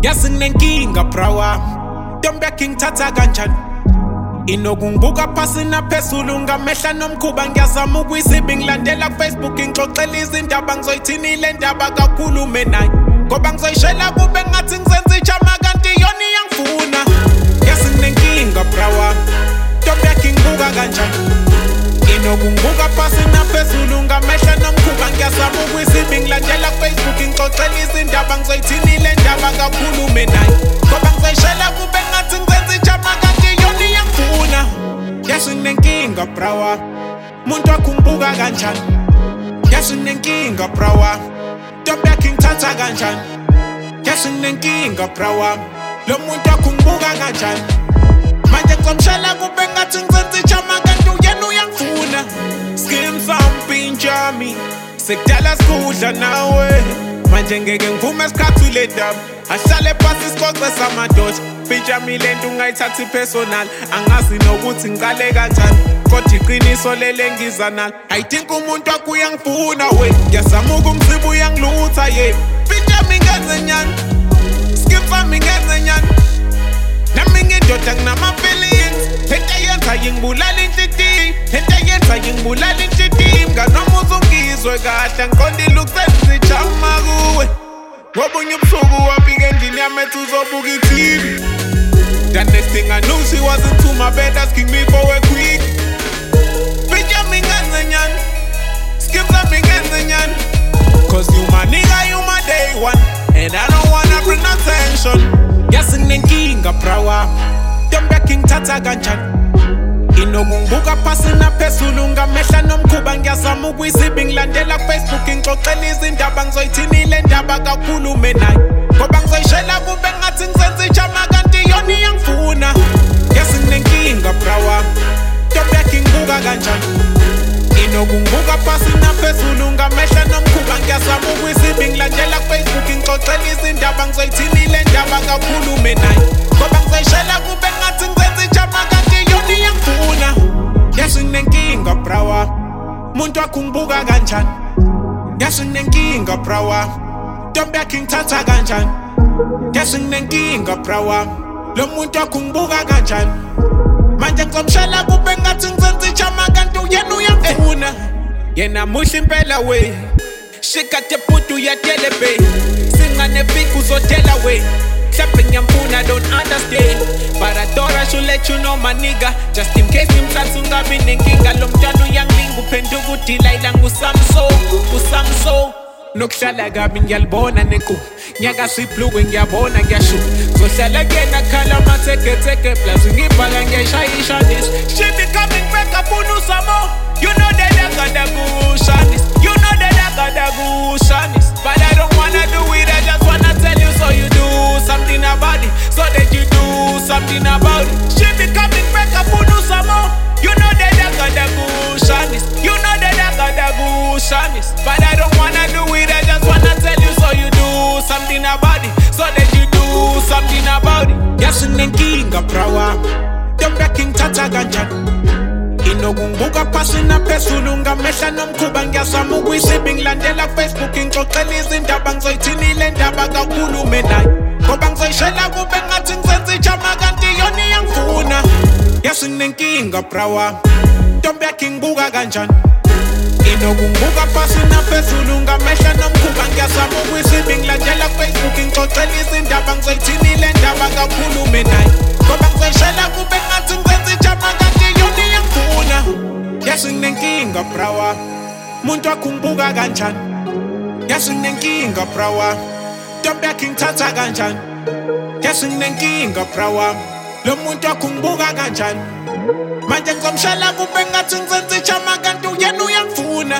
ngiyasinenkinga brawa ntombi yakhe ngithatha kanjani inokungibuka phasi naphezulu ngamehla nomkhuba ngiyazama ukuyisibi ngilandela kufacebook ngixoxela izindaba ngizoyithini le ndaba kakhulume naye ngoba ngizoyishela kube ngathi ngisenza ijama kanti yona iyangifuna ngiyasinenkinga brawa ntombi yakhe ngibuka kanjani inokungibuka phasi naphezulu ngamehla nomkhuba ngiyazama ukuyisibi ngilandela kufacebook ngixoxela izindaba ngizoyithini akakhulume naye ngoba ngizayishela kube ngathi ngizenza ijama kanti yona iyangifuna yesu nginenkinga brawa muntu wakhumbuka kanjani yesu nginenkinga brawa ntombi yakhe ngithatha kanjani yesu nginenkinga brawa lo muntu wakhumbuka kanjani manje ngizomshela kube ngathi ngizenza ijama kanti uyena uyangifuna skim something jami sekudala sikudla nawe manje ngeke ngivume esicathule daba ahlale phasi isicoce samadoda mfitsha milento ungayithathi personal angazi nokuthi ngiqale kanjani kodwa iqiniso lele ngiza nalo ayithinki umuntu wakho uyangifuna we ngiyazamuka umsiba uyangilutha ye mfitsha mingenze nyani skip fami ngenze nyani swekahla looks and zijama kuwe ngobunye ubusuku wabika endlini yamethu uzobuka itv The next thing I knew she was into my bed asking me for a quick Picture me am in Gansanyan Skip I'm in Gansanyan Cause you my nigga, you my day one And I don't wanna bring attention Yasinenkinga prawa the king of power. king tata ganchan nokungibuka phasi naphezulu ngamehla nomkhuba ngiyazama ukuyizibi ngilandela kufacebook ngixoxela izindaba ngizoyithini le ndaba kakhulume naye ngoba ngizoyishela kube ngathi ngisenza ijama kanti yona iyangifuna ngesi nginenkinga brawa ntombi yakhe ngibuka kanjani inokungibuka phasi naphezulu ngamehla nomkhuba ngiyazama ukuyizibi ngilandela kufacebook ngixoxela izindaba ngizoyithini le ndaba kakhulume naye ngoba ngizoyishela kube unenkinga brawa muntu wakho ungibuka kanjani yes unenkinga brawa ntombi yakho ingithatha kanjani yes unenkinga brawa lo muntu wakho ungibuka kanjani manje ngizomshela kube ngathi ngizenzijama kanti uyena uyamfuna yena muhle impela we shikade bhuti uyatele be singanefiki uzotela we Chapping your phone, I don't understand. But I thought I should let you know, my nigga. Just in case not you, mthatsunga binenkinga lo mntana uyangilinga uphenduka udilayila ngusamso ngusamso nokuhlala kabi ngiyalibona nequ nyaka sibhlukwe ngiyabona ngiyashu zohlala kena khala amathegethege plus ngibhaka ngiyayishayisha She shit coming back afuna uzamo something about it. She be coming back up who do some more. You know that I got the cushion is. You know that I got the cushion is. But I don't wanna do it. I just wanna tell you so you do something about it. So that you do something about it. Yes, ninkinga prawa. Dobra king tata ganja. inokunguka phasi naphezulu ngamehla nomkhuba ngiyazama ukuyisibingilandela facebook ingixoxela ninga prawa tombya kinguga ganjan. inokunguka phasi naphezulu ngamehla nomkhuba ngiyazama ukuyisibi ngilandela kufacebook ngixoxela izindaba ngizoyithinile ndaba kakhulume naye ngoba ngizoyishela kube ngathi ngizenza ijama kanti yona iyangifuna yesi nginenkinga prawa, muntu wakho ungibuka kanjani yesi nginenkinga brawa ntombi yakhe ngithatha kanjani yesi nginenkinga brawa lo muntu wakho kanjani manje ngizomshela kube ngathi ngisenze ijama kanti uyena uyangifuna